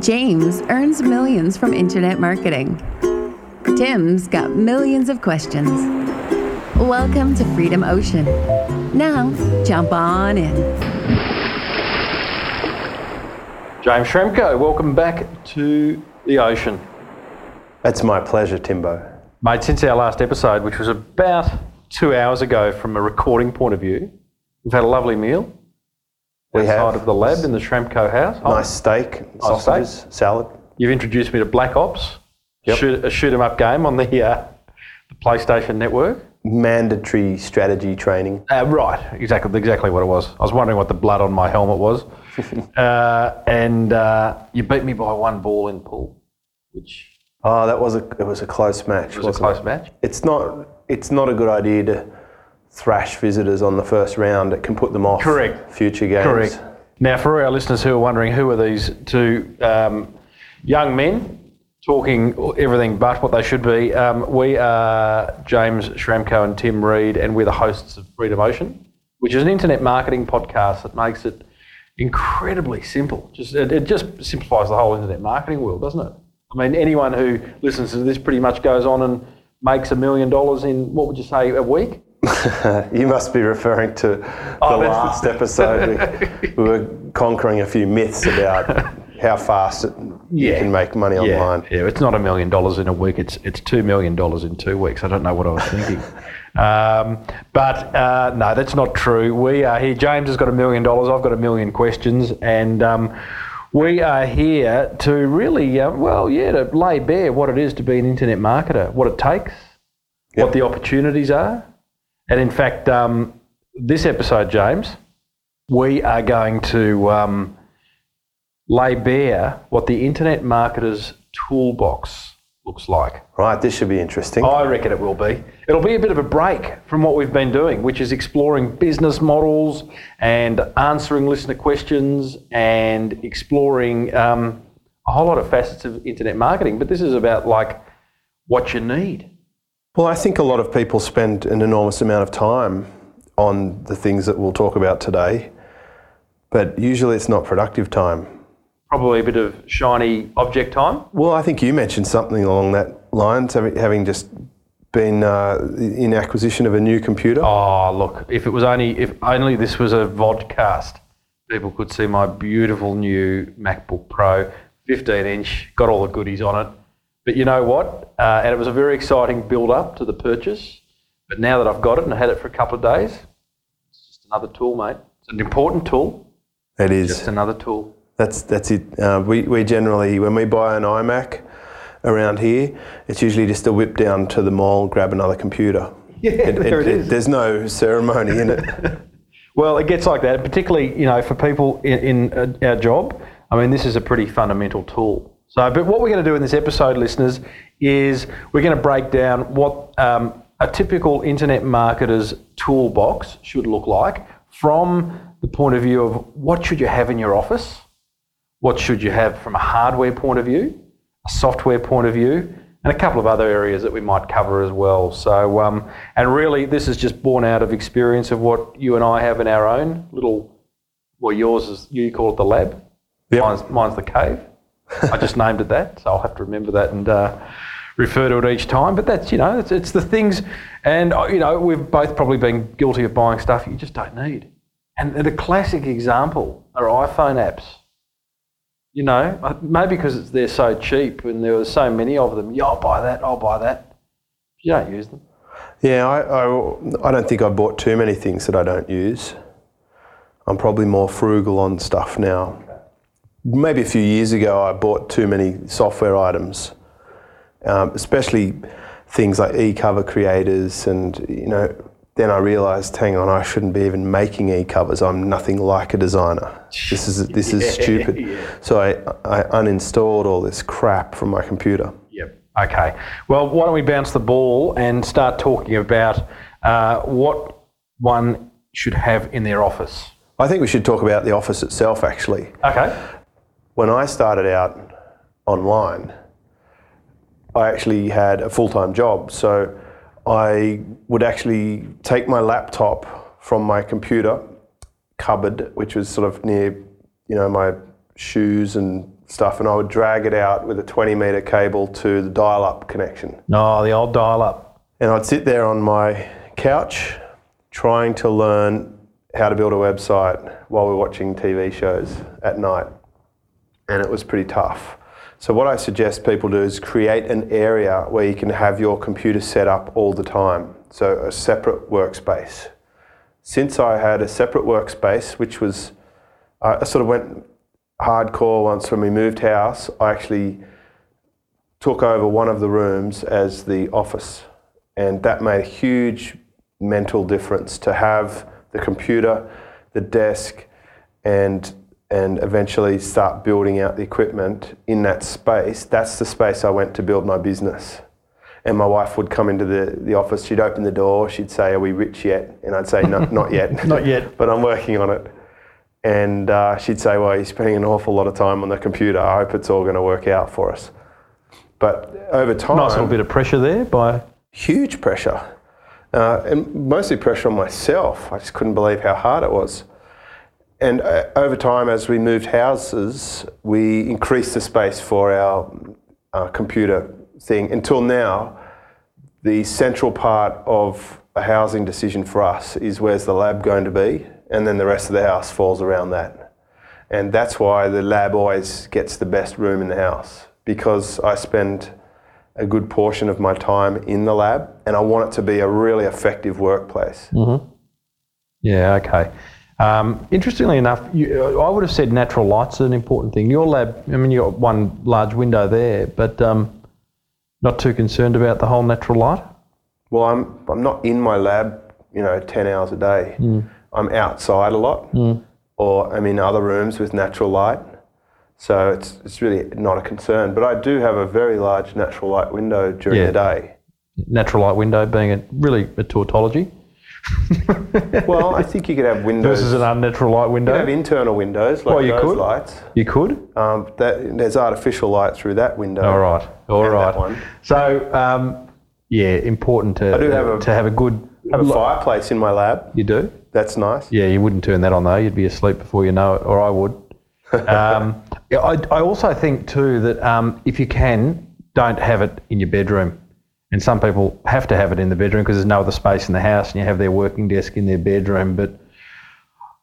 James earns millions from internet marketing. Tim's got millions of questions. Welcome to Freedom Ocean. Now, jump on in. James Schramko, welcome back to the ocean. It's my pleasure, Timbo. Mate, since our last episode, which was about two hours ago from a recording point of view, we've had a lovely meal We have. of the lab in the Schramko house. Oh, Nice steak, sausages, salad. You've introduced me to Black Ops, Yep. shoot, a shoot 'em up game on the, uh, the PlayStation Network. Mandatory strategy training. Uh, right, exactly, exactly what it was. I was wondering what the blood on my helmet was, uh, and uh, you beat me by one ball in pool, which Oh, that was a it was a close match. was a close it? match. It's not it's not a good idea to thrash visitors on the first round. It can put them off Correct. future games. Correct. Now, for our listeners who are wondering who are these two um, young men talking everything but what they should be, um, we are James Schramko and Tim Reid, and we're the hosts of Freedom Ocean, which is an internet marketing podcast that makes it incredibly simple. Just it, it just simplifies the whole internet marketing world, doesn't it? I mean, anyone who listens to this pretty much goes on and makes a million dollars in what would you say a week? You must be referring to the Oh, last episode. we, we were conquering a few myths about how fast it, you can make money Yeah, online. yeah, it's not a million dollars in a week. It's it's two million dollars in two weeks. I don't know what I was thinking, um, but uh, no, that's not true. We are here. James has got a million dollars. I've got a million questions, and um, we are here to really, uh, well, yeah, to lay bare what it is to be an internet marketer, what it takes, what the opportunities are, and in fact, um, this episode, James, we are going to. Um, lay bare what the internet marketer's toolbox looks like. Right, this should be interesting. I reckon it will be. It'll be a bit of a break from what we've been doing, which is exploring business models and answering listener questions and exploring um, a whole lot of facets of internet marketing. But this is about like what you need. Well, I think a lot of people spend an enormous amount of time on the things that we'll talk about today, but usually it's not productive time. Probably a bit of shiny object time. Well, I think you mentioned something along that lines, having, just been uh, in acquisition of a new computer. Oh, look, if it was only if only this was a vodcast, people could see my beautiful new MacBook Pro, 15 inch, got all the goodies on it. But you know what? Uh, and it was a very exciting build up to the purchase. But now that I've got it and I had it for a couple of days, it's just another tool, mate. It's an important tool, It is. just another tool. That's that's it. Uh, we we generally when we buy an iMac around here, it's usually just a whip down to the mall, grab another computer. Yeah, there it is. There's no ceremony in it. Well, it gets like that, particularly you know for people in, in uh, our job. I mean, this is a pretty fundamental tool. So, but what we're going to do in this episode, listeners, is we're going to break down what um, a typical internet marketer's toolbox should look like from the point of view of what should you have in your office, what should you have from a hardware point of view, a software point of view, and a couple of other areas that we might cover as well. So, um, and really, this is just born out of experience of what you and I have in our own little, well, yours is, you call it the lab, Yep. mine's, mine's the cave. I just named it that, so I'll have to remember that and uh, refer to it each time. But that's, you know, it's, it's the things, and, uh, you know, we've both probably been guilty of buying stuff you just don't need. And the classic example are iPhone apps. You know, uh, maybe because they're so cheap and there were so many of them. Yeah, I'll buy that, I'll buy that. You don't use them. Yeah, I, I, I don't think I bought too many things that I don't use. I'm probably more frugal on stuff now. Maybe a few years ago, I bought too many software items, um, especially things like e-cover creators, and you know. Then I realised, hang on, I shouldn't be even making e-covers. I'm nothing like a designer. This is this is stupid. yeah. So I, I uninstalled all this crap from my computer. Yep. Okay. Well, why don't we bounce the ball and start talking about uh, what one should have in their office? I think we should talk about the office itself, actually. Okay. When I started out online, I actually had a full time job. So I would actually take my laptop from my computer cupboard, which was sort of near, you know, my shoes and stuff, and I would drag it out with a 20 meter cable to the dial up connection. Oh, the old dial-up. And I'd sit there on my couch trying to learn how to build a website while we're watching TV shows at night. And it was pretty tough. So, what I suggest people do is create an area where you can have your computer set up all the time. So, a separate workspace. Since I had a separate workspace, which was, I sort of went hardcore once when we moved house, I actually took over one of the rooms as the office. And that made a huge mental difference to have the computer, the desk, and and eventually start building out the equipment in that space. That's the space I went to build my business. And my wife would come into the, the office, she'd open the door, she'd say, Are we rich yet? And I'd say, No, not yet. Not yet. but I'm working on it. And uh, she'd say, Well, you're spending an awful lot of time on the computer. I hope it's all going to work out for us. But over time, Nice little bit of pressure there by. huge pressure. Uh, and mostly pressure on myself. I just couldn't believe how hard it was. And uh, over time, as we moved houses, we increased the space for our uh, computer thing until now. The central part of a housing decision for us is where's the lab going to be, and then the rest of the house falls around that. And that's why the lab always gets the best room in the house because I spend a good portion of my time in the lab and I want it to be a really effective workplace. Yeah, okay. Um, interestingly enough, you, I would have said natural light's an important thing. Your lab, I mean, you've got one large window there, but um, not too concerned about the whole natural light? Well, I'm, I'm not in my lab, you know, 10 hours a day. I'm outside a lot or I'm in other rooms with natural light. So it's, it's really not a concern. But I do have a very large natural light window during Yeah. the day. Natural light window being a, really a tautology Well, I think you could have windows. versus an unnatural light you window. could have internal windows like Well, you those could. lights. you could? Um, that, there's artificial light through that window. All right. All right. So, um, yeah, important to, have a- to have a good. Have a fireplace in my lab. You do? That's nice. Yeah, you wouldn't turn that on though. You'd be asleep before you know it, or I would. um, I, I also think too that um, if you can, don't have it in your bedroom. And some people have to have it in the bedroom because there's no other space in the house, and you have their working desk in their bedroom. But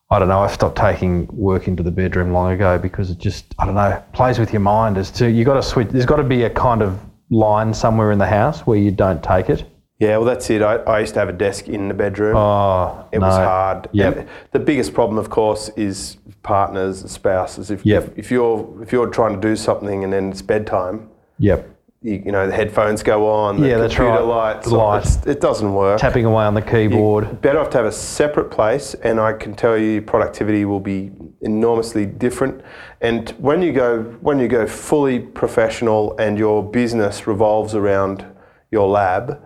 I don't know. I stopped taking work into the bedroom long ago because it just I don't know plays with your mind as to you got to switch. There's got to be a kind of line somewhere in the house where you don't take it. Yeah, well, that's it. I, I used to have a desk in the bedroom. Oh, it no. was hard. Yep. And the biggest problem, of course, is partners, spouses. If, Yep. if, if you're if you're trying to do something and then it's bedtime, Yep. You, you know the headphones go on, the Yeah, that's computer right. lights, The light. it's- it doesn't work. Tapping away on the keyboard. Better off to have a separate place, and I can tell you, productivity will be enormously different. And when you go when you go fully professional and your business revolves around your lab,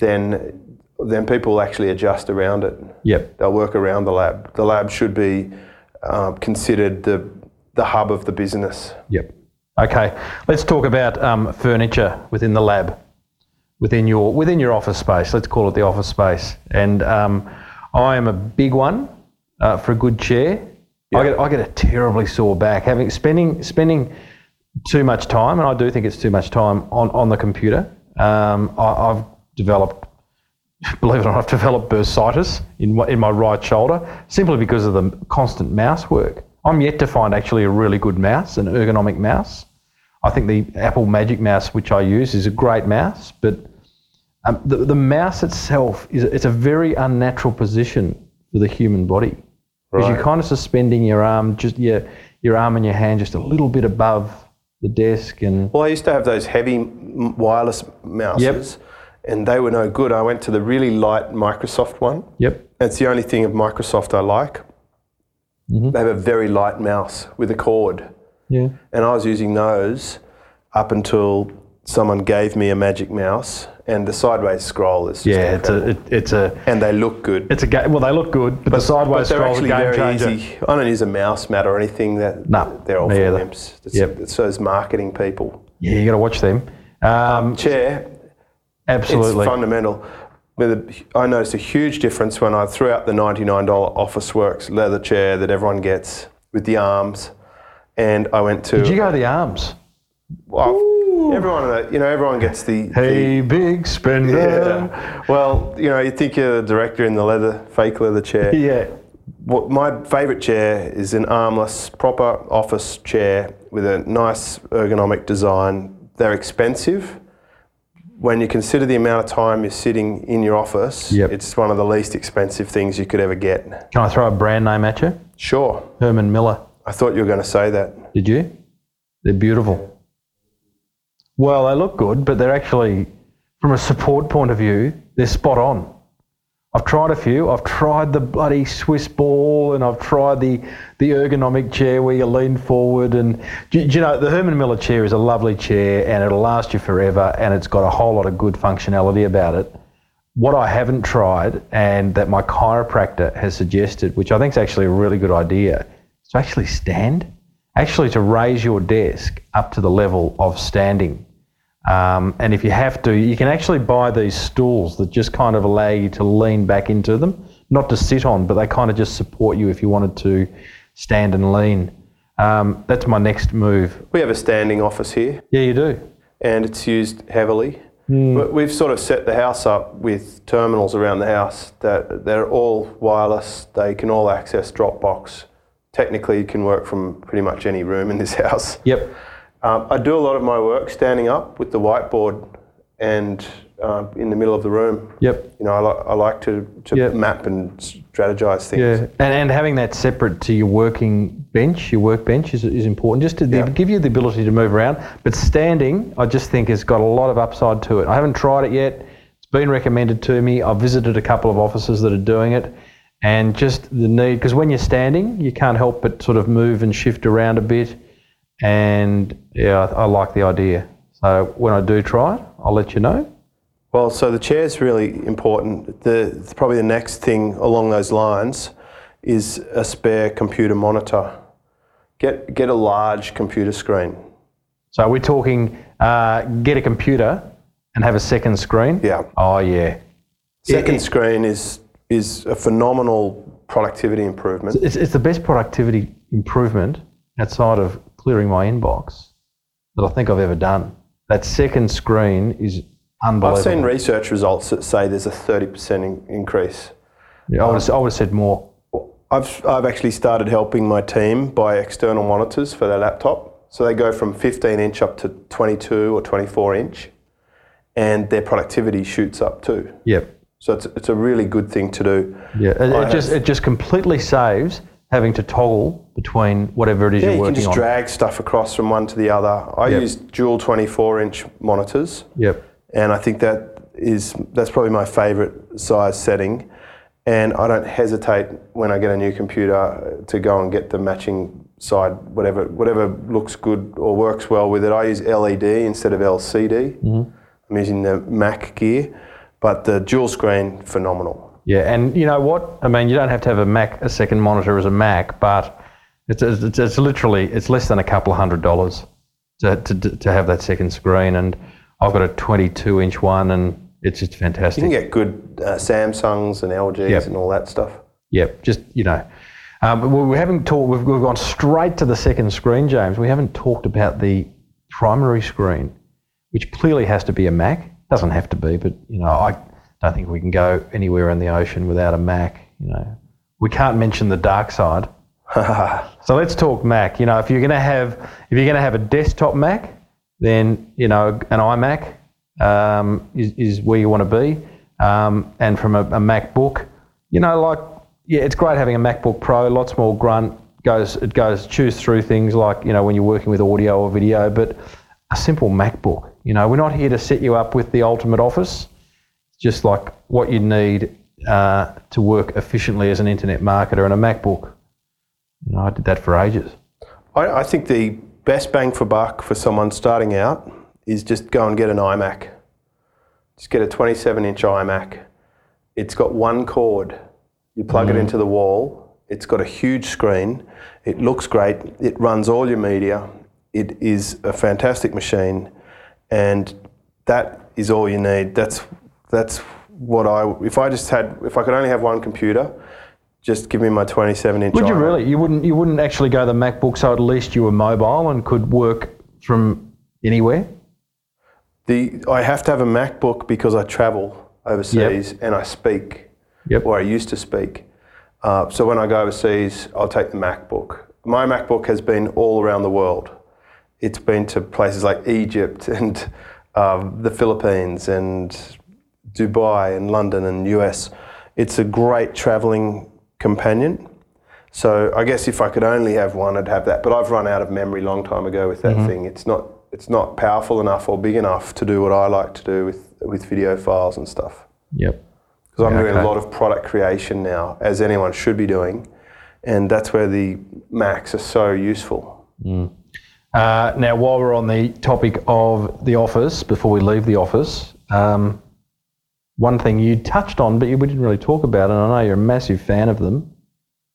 then then people will actually adjust around it. Yep. They'll work around the lab. The lab should be um, considered the the hub of the business. Yep. Okay, let's talk about um, furniture within the lab, within your within your office space. Let's call it the office space. And um, I am a big one uh, for a good chair. I get I get a terribly sore back having spending spending too much time, and I do think it's too much time on on the computer. Um, I, I've developed believe it or not, I've developed bursitis in in my right shoulder simply because of the constant mouse work. I'm yet to find actually a really good mouse, an ergonomic mouse. I think the Apple Magic Mouse, which I use, is a great mouse, but um, the, the mouse itself is it's a very unnatural position for the human body because you're kind of suspending your arm, just your your arm and your hand just a little bit above the desk, and Well, I used to have those heavy wireless mouses, and they were no good. I went to the really light Microsoft one. yep, It's the only thing of Microsoft I like. They have a very light mouse with a cord, yeah, and I was using those up until someone gave me a magic mouse, and the sideways scroll is just yeah. It's a it, it's a and they look good. It's a game. Well, they look good, but, the sideways they're scroll is a game very changer. easy. I don't use a mouse mat or anything. That No, they're all for. It's, Yep. it's those marketing people. Yeah, you got to watch them. Um, Chair, absolutely. It's fundamental. I noticed a huge difference when I threw out the $99 Officeworks leather chair that everyone gets with the arms and I went to. Did you go to the arms? well, everyone, uh, you know, everyone gets the. Hey, big spender. the yeah. Well, you know, you think you're the director in the leather, fake leather chair. Yeah. What my favourite chair is an armless, proper office chair with a nice ergonomic design. They're expensive. When you consider the amount of time you're sitting in your office, Yep. it's one of the least expensive things you could ever get. Can I throw a brand name at you? Sure, Herman Miller. I thought you were going to say that. Did you? They're beautiful. Well, they look good, but they're actually, from a support point of view, they're spot on. I've tried a few. I've tried the bloody Swiss ball, and I've tried the the ergonomic chair where you lean forward. And do, do you know the Herman Miller chair is a lovely chair, and it'll last you forever, and it's got a whole lot of good functionality about it. What I haven't tried, and that my chiropractor has suggested, which I think is actually a really good idea, to actually stand, actually to raise your desk up to the level of standing. Um, and if you have to, you can actually buy these stools that just kind of allow you to lean back into them, not to sit on, but they kind of just support you if you wanted to stand and lean. Um, that's my next move. We have a standing office here. Yeah, you do. and it's used heavily. But We've sort of set the house up with terminals around the house that they're all wireless. They can all access Dropbox. Technically, you can work from pretty much any room in this house. Yep. Um, I do a lot of my work standing up with the whiteboard and uh, in the middle of the room. Yep. You know, I, li- I like to, to Yep. map and strategize things. Yeah, and, and having that separate to your working bench, your workbench is, is important, just to Yeah. give you the ability to move around. But standing, I just think has got a lot of upside to it. I haven't tried it yet. It's been recommended to me. I've visited a couple of offices that are doing it, and just the need because when you're standing, you can't help but sort of move and shift around a bit. And yeah, I, I like the idea. So when I do try it, I'll let you know. Well, so the chair is really important. The probably the next thing along those lines is a spare computer monitor. Get get a large computer screen. So we're talking uh, get a computer and have a second screen. Yeah. Oh yeah. Second It- screen is is a phenomenal productivity improvement. It's, it's the best productivity improvement outside of clearing my inbox that I think I've ever done. That second screen is unbelievable. I've seen research results that say there's a 30% in- increase. Yeah, I would have, I would have said more. I've, I've actually started helping my team buy external monitors for their laptop. So they go from 15 inch up to 22 or 24 inch, and their productivity shoots up too. Yep. So it's, it's a really good thing to do. Yeah. It, it just it just completely saves having to toggle between whatever it is Yeah, you're working on. you can just on. drag stuff across from one to the other. I Yep. use dual 24 inch monitors, Yep. and I think that is that's probably my favourite size setting. And I don't hesitate when I get a new computer to go and get the matching side, whatever whatever looks good or works well with it. I use LED instead of LCD. Mm-hmm. I'm using the Mac gear, but the dual screen phenomenal. Yeah, and you know what? I mean, you don't have to have a Mac, a second monitor as a Mac, but it's, it's, it's literally it's less than a couple of hundred dollars to, to, to have that second screen. And I've got a 22 inch one, and it's just fantastic. You can get good uh, Samsungs and LGs Yep. and all that stuff. Yep, just you know. Um, we haven't talked. We've, we've gone straight to the second screen, James. We haven't talked about the primary screen, which clearly has to be a Mac. Doesn't have to be, but you know, I don't think we can go anywhere in the ocean without a Mac. You know, we can't mention the dark side. so let's talk Mac. You know, if you're going to have if you're going to have a desktop Mac, then you know an iMac um, is, is where you want to be. Um, and from a, a MacBook, you know, like yeah, it's great having a MacBook Pro. Lots more grunt goes. It goes chews through things like you know when you're working with audio or video, but a simple MacBook. You know, we're not here to set you up with the ultimate office. It's just like what you need uh, to work efficiently as an internet marketer, and a MacBook. You know, I did that for ages. I, I think the best bang for buck for someone starting out is just go and get an iMac. Just get a 27 inch iMac. It's got one cord. You plug it into the wall. It's got a huge screen. It looks great. It runs all your media. It is a fantastic machine. And that is all you need. That's, that's what I, if I just had, if I could only have one computer, Just give me my 27 inch. Would you really? You wouldn't. You wouldn't actually go the MacBook, so at least you were mobile and could work from anywhere. The I have to have a MacBook because I travel overseas and I speak, Yep. or I used to speak. Uh, so when I go overseas, I'll take the MacBook. My MacBook has been all around the world. It's been to places like Egypt and um, the Philippines and Dubai and London and US. It's a great traveling companion. So I guess if I could only have one, I'd have that. But I've run out of memory long time ago with that thing. It's not it's not powerful enough or big enough to do what I like to do with with video files and stuff. Yep. Because I'm Yeah, doing okay. a lot of product creation now, as anyone should be doing, and that's where the Macs are so useful. Uh, now, while we're on the topic of the office, before we leave the office, um, one thing you touched on, but you- we didn't really talk about, and I know you're a massive fan of them: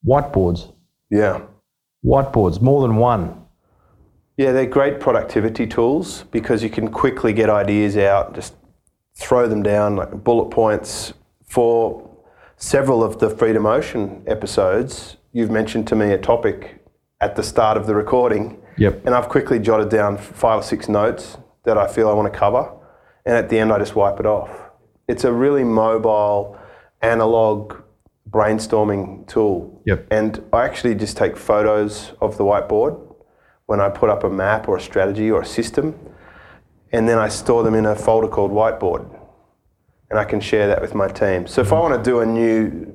whiteboards. Yeah. Whiteboards, more than one. Yeah, they're great productivity tools because you can quickly get ideas out, just throw them down like bullet points. For several of the Freedom Ocean episodes, you've mentioned to me a topic at the start of the recording, Yep. and I've quickly jotted down five or six notes that I feel I want to cover, and at the end I just wipe it off. It's a really mobile, analog brainstorming tool. Yep. And I actually just take photos of the whiteboard when I put up a map or a strategy or a system, and then I store them in a folder called whiteboard, and I can share that with my team. So if I want to do a new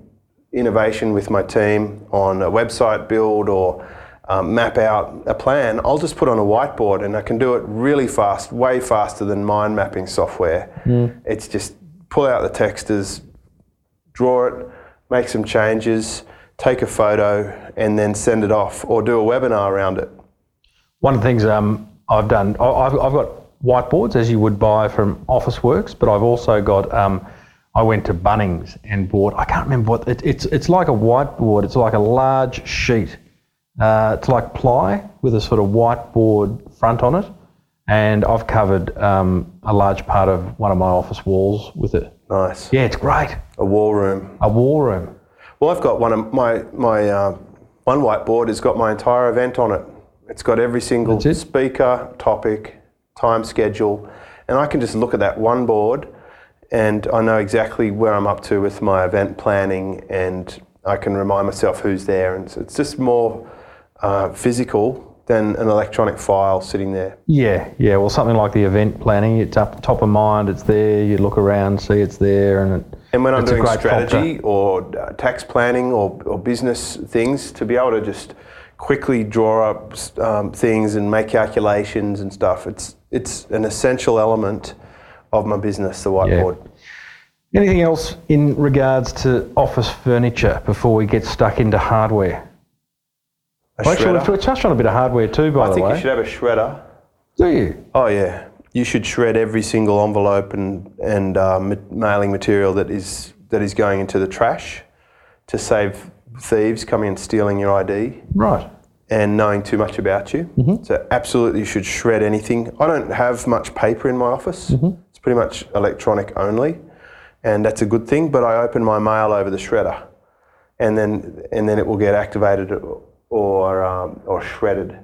innovation with my team on a website build or um, map out a plan, I'll just put on a whiteboard and I can do it really fast, way faster than mind mapping software. It's just pull out the textures, draw it, make some changes, take a photo, and then send it off or do a webinar around it. One of the things um, I've done, I- I've, I've got whiteboards as you would buy from Officeworks, but I've also got. Um, I went to Bunnings and bought. I can't remember what it, it's. It's like a whiteboard. It's like a large sheet. Uh, it's like ply with a sort of whiteboard front on it, and I've covered um, a large part of one of my office walls with it. Nice. Yeah, it's great. A war room. A war room. Well, I've got one of my my uh, one whiteboard has got my entire event on it. It's got every single it? speaker, topic, time schedule, and I can just look at that one board, and I know exactly where I'm up to with my event planning, and I can remind myself who's there, and so it's just more uh, physical than an electronic file sitting there. Yeah, yeah. Well, something like the event planning, it's up top of mind. It's there. You look around, see it's there, and it, And when I'm doing strategy or uh, tax planning or, or business things, to be able to just quickly draw up um, things and make calculations and stuff, it's it's an essential element of my business, the whiteboard. Anything else in regards to office furniture before we get stuck into hardware? A Well, actually, shredder. we've touched on a bit of hardware too, by I the think you should have a shredder. Do you? Oh yeah, you should shred every single envelope and and uh, ma- mailing material that is that is going into the trash to save thieves coming and stealing your ID. Right. and knowing too much about you. Mhm. So absolutely, you should shred anything. I don't have much paper in my office. Mhm. It's pretty much electronic only, and that's a good thing. But I open my mail over the shredder, and then and then it will get activated or um, or shredded.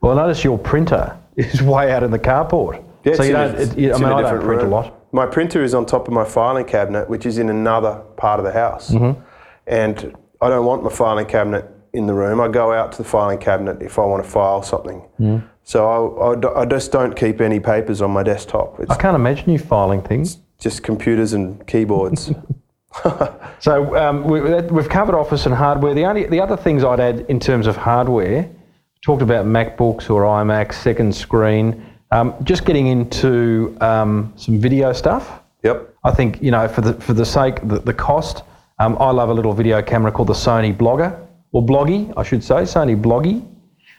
Well, I notice your printer is way out in the carport. Yeah, so you don't. It, you, I mean, a I don't print room. a lot. My printer is on top of my filing cabinet, which is in another part of the house. Mm-hmm. And I don't want my filing cabinet in the room. I go out to the filing cabinet if I want to file something. Mm. So I just don't keep any papers on my desktop. It's I can't imagine you filing things. just computers and keyboards. So um, we, we've covered office and hardware. The only the other things I'd add in terms of hardware, talked about MacBooks or iMacs, second screen. Um, just getting into um, some video stuff. yep. I think you know for the for the sake the, the cost. Um, I love a little video camera called the Sony Blogger or Bloggie, I should say, Sony Bloggie.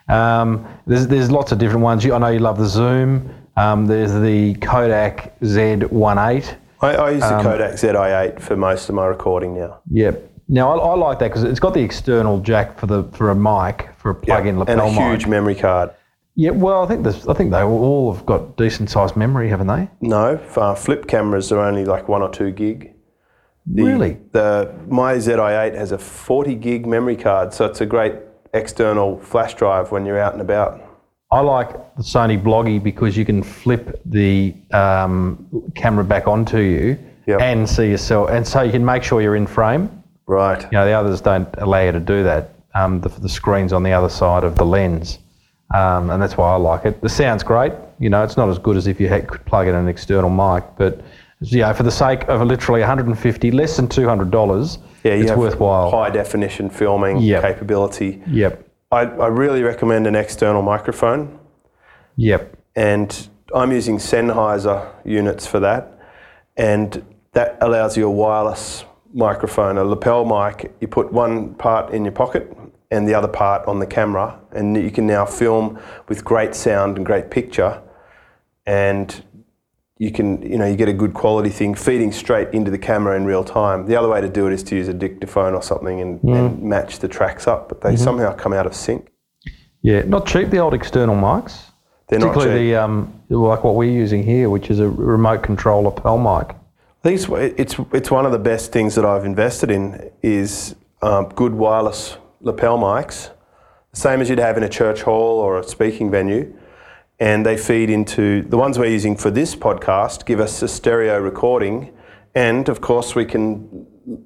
Um, there's there's lots of different ones. You- I know you love the Zoom. Um, there's the Kodak Zi8. I, I use the Um, Kodak ZI8 for most of my recording now. Yep. Now I, I like that because it's got the external jack for the for a mic for a plug-in and lapel a huge mic. memory card. Yeah. Well, I think this, I think they all have got decent sized memory, haven't they? No, uh, flip cameras are only like one or two gig. The- Really? The my ZI8 has a 40 gig memory card, so it's a great external flash drive when you're out and about. I like the Sony Bloggie because you can flip the um, camera back onto you Yep. and see yourself, and so you can make sure you're in frame. Right. You know, the others don't allow you to do that. Um, the, the screen's on the other side of the lens, um, and that's why I like it. The sound's great. You know, it's not as good as if you had, could plug in an external mic, but you know, for the sake of literally 150, less than 200 dollars, Yeah, it's worthwhile. High definition filming Yep. capability. Yep, I, I really recommend an external microphone, yep, and I'm using Sennheiser units for that, and that allows you a wireless microphone, a lapel mic. You put one part in your pocket and the other part on the camera, and you can now film with great sound and great picture, and you can, you know, you get a good quality thing feeding straight into the camera in real time. The other way to do it is to use a dictaphone or something and, and match the tracks up, but they somehow come out of sync. yeah. Not cheap. The old external mics. They're not Particularly the um, like what we're using here, which is a remote control lapel mic. I think it's, it's, it's one of the best things that I've invested in is um, good wireless lapel mics, the same as you'd have in a church hall or a speaking venue. And they feed into the ones we're using for this podcast, give us a stereo recording. And of course, we can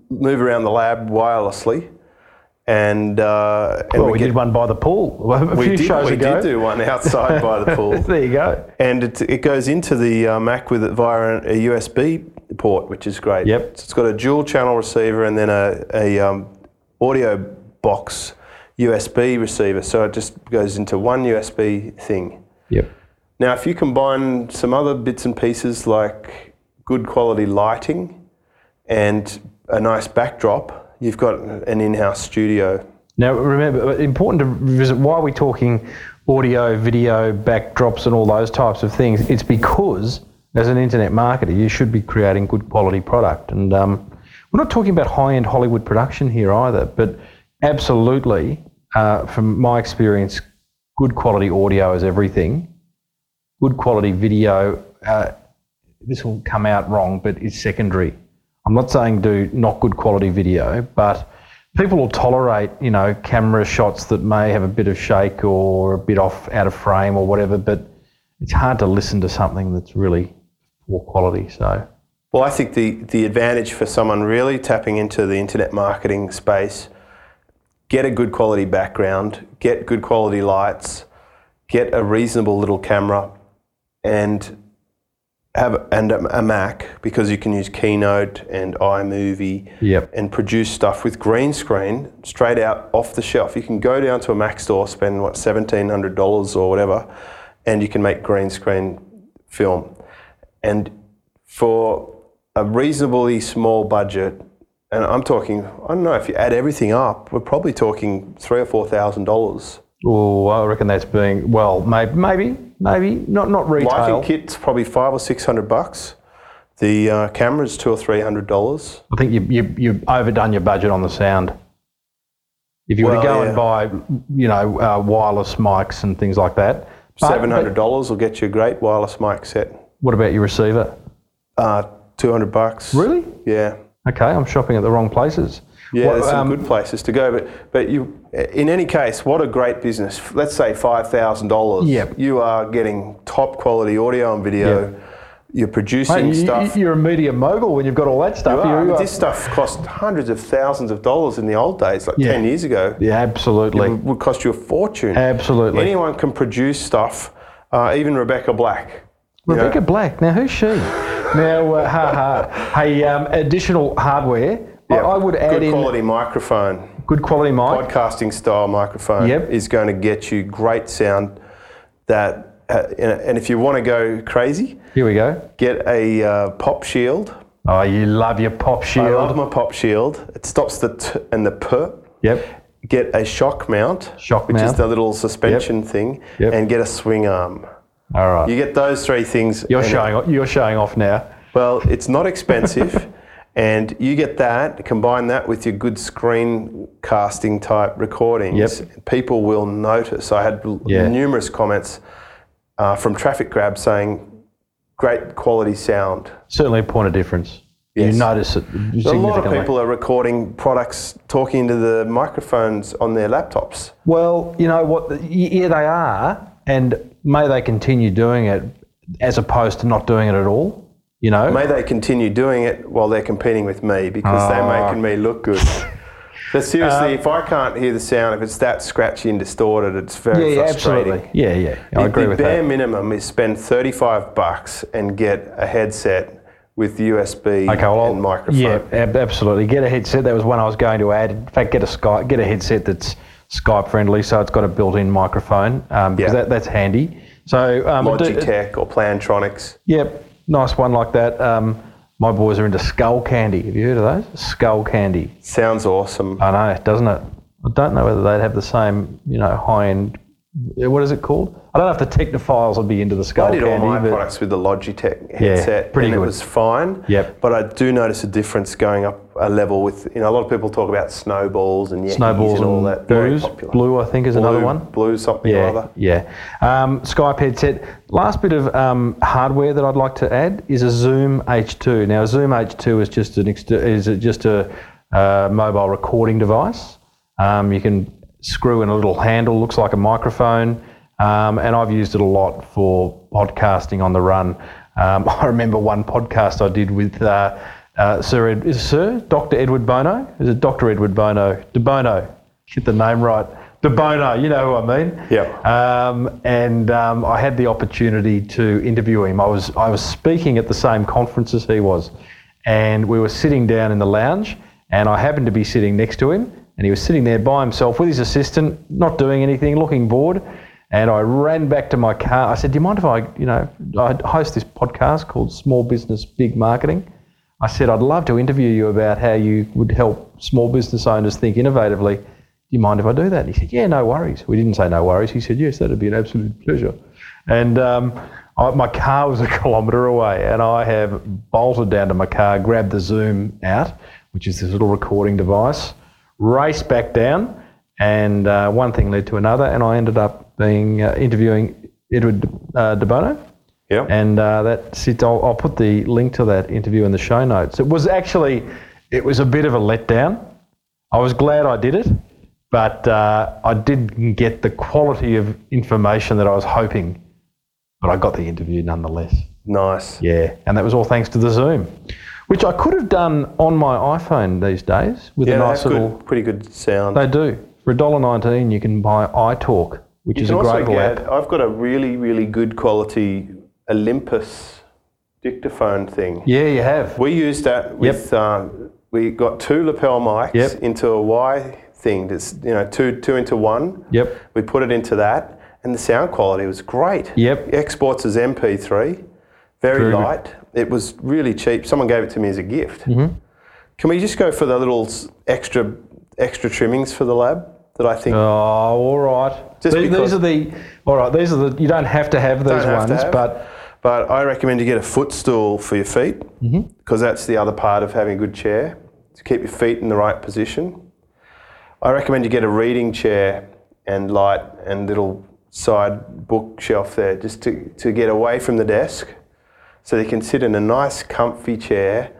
move around the lab wirelessly. And, uh, and Well, we, get- did one by the pool a we few did, shows we ago. did do one outside by the pool. there you go. And it, it goes into the uh, Mac with it via a USB port, which is great. Yep. So it's got a dual channel receiver and then a, a um, audio box USB receiver. So it just goes into one USB thing. Yep. Now, if you combine some other bits and pieces like good quality lighting and a nice backdrop, you've got an in-house studio. Now, remember, important to visit why we're talking audio, video, backdrops, and all those types of things. It's because, as an internet marketer, you should be creating good quality product. And um, we're not talking about high end Hollywood production here either, but absolutely, uh, from my experience, good quality audio is everything. Good quality video, uh, this will come out wrong, but it's secondary. I'm not saying do not good quality video, but people will tolerate, you know, camera shots that may have a bit of shake or a bit off out of frame or whatever, but it's hard to listen to something that's really poor quality. So, Well, I think the, the advantage for someone really tapping into the internet marketing space, get a good quality background, get good quality lights, get a reasonable little camera, and have and a, a Mac because you can use Keynote and iMovie Yep. and produce stuff with green screen straight out off the shelf. You can go down to a Mac store, spend what seventeen hundred dollars or whatever, and you can make green screen film. And for a reasonably small budget, and I'm talking, I don't know if you add everything up, we're probably talking three or four thousand dollars. oh, I reckon that's being, well, maybe, maybe, maybe not, not retail. Lighting kit's probably five or six hundred bucks. The uh, camera's two or three hundred dollars. I think you, you, you've overdone your budget on the sound. If you were to go yeah. and buy, you know, uh, wireless mics and things like that, Seven hundred dollars will get you a great wireless mic set. What about your receiver? Uh, two hundred bucks. Really? Yeah. Okay, I'm shopping at the wrong places. Yeah, What, there's some um, good places to go, but but you, in any case, what a great business. Let's say five thousand dollars. Yep. You are getting top quality audio and video. Yep. You're producing Mate, you- stuff. You're a media mogul when you've got all that stuff. You are, You are- this stuff cost hundreds of thousands of dollars in the old days, like Yeah. ten years ago. yeah, absolutely. It would cost you a fortune. Absolutely. Anyone can produce stuff. Uh, even Rebecca Black. you know. Rebecca Black. Now, who's she? Now, uh, ha ha. Hey, um, additional hardware. I, Yeah, I would add good in quality microphone. good quality mic. podcasting style microphone Yep. is going to get you great sound that uh, and if you want to go crazy Here we go. get a uh, pop shield Oh, you love your pop shield. i love my pop shield it stops the t and the p Yep. get a shock mount Shock which is the little suspension thing Yep. and get a swing arm All right. you get those three things You're showing. You're showing off now. well it's not expensive and you get that combine that with your good screen casting type recordings Yep. people will notice i had Yeah. numerous comments uh, from traffic grab saying great quality sound Certainly a point of difference. Yes. You notice it A lot of people are recording products talking into the microphones on their laptops. Well, you know what? Yeah, they are, and may they continue doing it as opposed to not doing it at all. You know, May they continue doing it while they're competing with me because Oh. they're ah. making me look good. But seriously, um, if I can't hear the sound, if it's that scratchy and distorted, it's yeah, very yeah, frustrating. absolutely. Yeah, yeah, I The- agree the with bare minimum is spend 35 bucks and get a headset with USB Okay, well, and microphone. Yeah, ab- absolutely. Get a headset. That was one I was going to add. In fact, get a Skype, get a headset that's Skype friendly, so it's got a built-in microphone um, because Yeah. that, that's handy. So um, I do- Logitech or Plantronics. Yep, nice one like that. Um, my boys are into Skull Candy. Have you heard of those? Skull Candy. Sounds awesome. I know, doesn't it? I don't know whether they'd have the same, you know, high-end. What is it called? I don't know if the technophiles would be into the Skull I did all my products with the Logitech headset, pretty and good. it was fine. Yep. But I do notice a difference going up a level with, you know, a lot of people talk about snowballs and Yetis Snowballs and all that. Blues. Blue, I think, is Blue, another one. Blue something or Yeah, other. yeah. Um, Skype headset. Last bit of um, hardware that I'd like to add is a Zoom H2. Now, a Zoom H2 is just an is it just a uh, mobile recording device. Um, you can screw in a little handle, looks like a microphone, um, and I've used it a lot for podcasting on the run. Um, I remember one podcast I did with. Uh, uh, Sir, Ed, is it Sir Dr. Edward Bono? Is it Dr. Edward Bono? De Bono. Get the name right. De Bono, you know who I mean. Yep. Um, and um, I had the opportunity to interview him. I was I was speaking at the same conference as he was, and we were sitting down in the lounge, and I happened to be sitting next to him, and he was sitting there by himself with his assistant, not doing anything, looking bored. And I ran back to my car. I said, "Do you mind if I, you know, I host this podcast called Small Business Big Marketing." I said, "I'd love to interview you about how you would help small business owners think innovatively." Do you mind if I do that? And he said, yeah, no worries. We didn't say no worries. He said, yes, that'd be an absolute pleasure. And um, I, my car was a kilometre away, and I have bolted down to my car, grabbed the Zoom out, which is this little recording device, raced back down, and uh, one thing led to another, and I ended up being uh, interviewing Edward uh, De Bono. Yep. And uh, that sits, I'll, I'll put the link to that interview in the show notes. It was actually, it was a bit of a letdown. I was glad I did it, but uh, I didn't get the quality of information that I was hoping. But I got the interview nonetheless. Nice. Yeah, and that was all thanks to the Zoom, which I could have done on my iPhone these days with Yeah, a nice little. good, pretty good sound. They do for $1.19 you can buy iTalk, which you is a great get, app. I've got a really, really good quality Olympus dictaphone thing. Yeah, you have. We used that with, uh, we got two lapel mics Yep. into a Y thing, that's, you know, two, two into one. Yep. We put it into that, and the sound quality was great. Yep. Exports as MP3, very, Very good. It was really cheap. Someone gave it to me as a gift. Mm-hmm. Can we just go for the little extra extra trimmings for the lab that I think Oh, all right. Just these, these are the all right. These are the. You don't have to have these don't have ones, have. but But I recommend you get a footstool for your feet Mm-hmm. because that's the other part of having a good chair to keep your feet in the right position. I recommend you get a reading chair and light and little side bookshelf there just to, to get away from the desk so you can sit in a nice comfy chair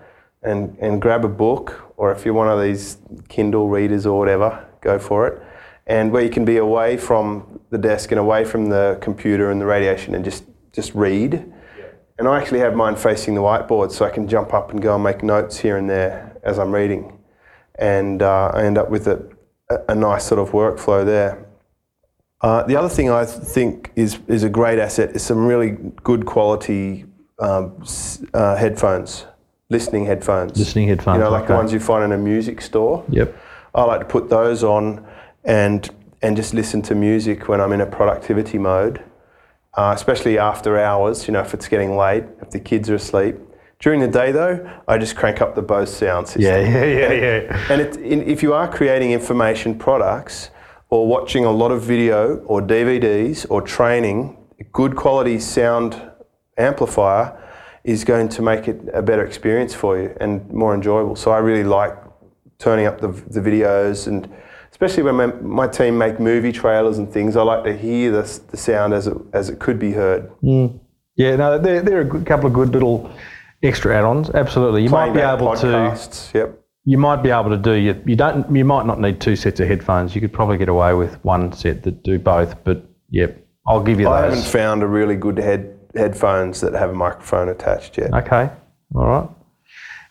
and, and grab a book or if you're one of these Kindle readers or whatever, go for it. And where you can be away from the desk and away from the computer and the radiation and just, just read. And I actually have mine facing the whiteboard so I can jump up and go and make notes here and there as I'm reading. And uh, I end up with a, a, a nice sort of workflow there. Uh, the other thing I think is, is a great asset is some really good quality um, uh, headphones, listening headphones. Listening headphones, You know, like the ones you find in a music store. Yep. I like to put those on and and just listen to music when I'm in a productivity mode, uh, especially after hours. You know, if it's getting late, if the kids are asleep. During the day, though, I just crank up the Bose sound system. yeah, yeah, yeah, yeah. And it, in, if you are creating information products or watching a lot of video or DVDs or training, good quality sound amplifier is going to make it a better experience for you and more enjoyable. So I really like turning up the, the videos and especially when my, my team make movie trailers and things, I like to hear the, the sound as it, as it could be heard. Mm. Yeah, no, they're, they're a good, couple of good little Extra add-ons, absolutely. You Playing might be able to. Yep. You might be able to do. You, you don't. You might not need two sets of headphones. You could probably get away with one set that do both. But yep, I'll give you I haven't found a really good head headphones that have a microphone attached yet. Okay. All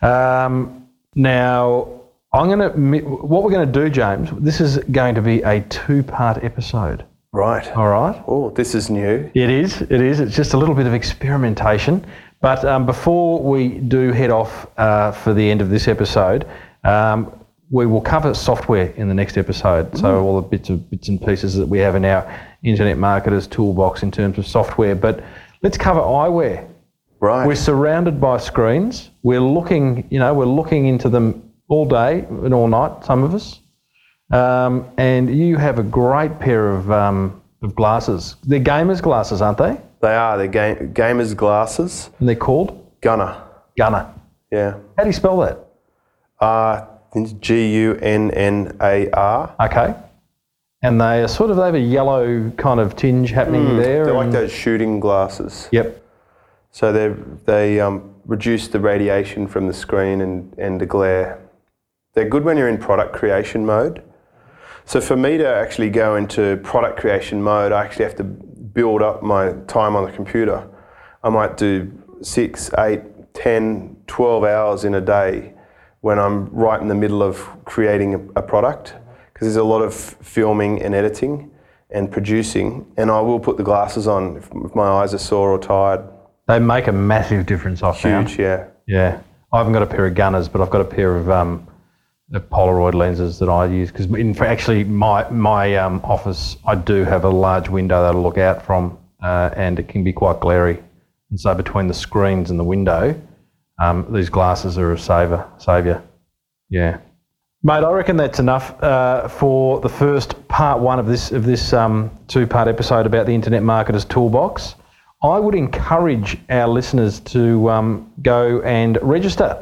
right. Um, now, I'm going to. What we're going to do, James? This is going to be a two-part episode. Right. All right. Oh, this is new. It is. It is. It's just a little bit of experimentation. But um, before we do head off uh, for the end of this episode, um, we will cover software in the next episode. So all the bits of bits and pieces that we have in our internet marketers toolbox in terms of software. But let's cover eyewear. Right. We're surrounded by screens. We're looking, you know, we're looking into them all day and all night. Some of us, um, and you have a great pair of um, of glasses. They're gamers glasses, aren't they? they are. They're ga- gamers glasses. And they're called Gunnar. Gunnar. Yeah. How do you spell that? Uh, G U N N A R. Okay. And they are sort of they have a yellow kind of tinge happening there. They're like those shooting glasses. Yep. So they they um, reduce the radiation from the screen and, and the glare. They're good when you're in product creation mode. So for me to actually go into product creation mode, I actually have to build up my time on the computer. I might do six, eight, 10, 12 hours in a day when I'm right in the middle of creating a, a product because there's a lot of filming and editing and producing and I will put the glasses on if, if my eyes are sore or tired. They make a massive difference. I found. Huge, yeah. Yeah. I haven't got a pair of Gunnars, but I've got a pair of um, the Polaroid lenses that I use because in fact, actually my my um, office I do have a large window that I look out from, uh, and it can be quite glary. And so between the screens and the window, um, these glasses are a saver, saviour. Yeah, mate. I reckon that's enough uh, for the first part one of this of this um, two part episode about the Internet Marketers Toolbox. I would encourage our listeners to um, go and register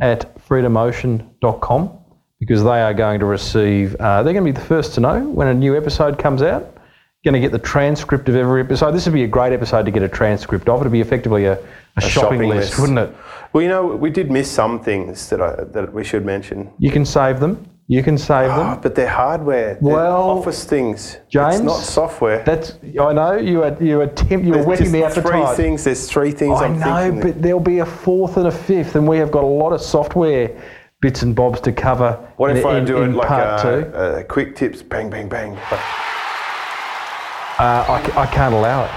at freedomocean.com because they are going to receive, uh, they're going to be the first to know when a new episode comes out. Going to get the transcript of every episode. This would be a great episode to get a transcript of. It'd be effectively a, a, shopping, shopping list, list. wouldn't it? Well, you know, we did miss some things that I, that we should mention. You can save them. You can save Oh, them. but they're hardware. They're Well, office things. James, it's not software. That's I know you are you attempt you are There's whetting just the three things. There's three things I I'm know, but there'll be a fourth and a fifth, and we have got a lot of software bits and bobs to cover. what if I in- do it like a, a quick tips, bang, bang, bang. Uh, I, I can't allow it.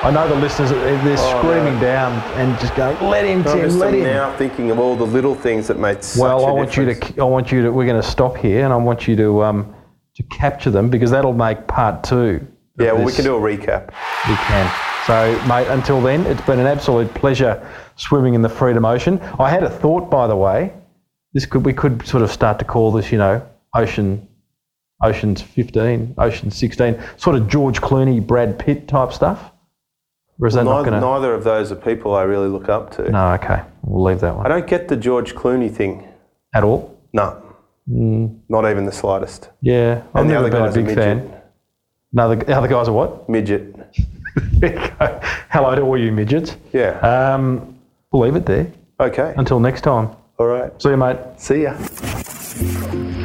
I know the listeners, they're Oh, screaming no. down and just going, let him, I'm just let him. now thinking of all the little things that made such Well, I want you to, I want you to, we're going to stop here and I want you to, um, to capture them because that'll make part two. Yeah, well, we can do a recap. We can. So, mate, until then, it's been an absolute pleasure swimming in the Freedom Ocean. I had a thought, by the way. This could we could sort of start to call this, you know, Ocean, Ocean's 15, Ocean 16, sort of George Clooney, Brad Pitt type stuff. Or is that not Neither, going to? neither of those are people I really look up to. No, okay, we'll leave that one. I don't get the George Clooney thing. at all. No. Mm. Not even the slightest. Yeah, I've And the other been a guy's a big midget. fan. No, the, the other guys are what? Midget. Hello to all you midgets. Yeah. Um, we'll leave it there. okay. Until next time. All right. See you, mate. See ya.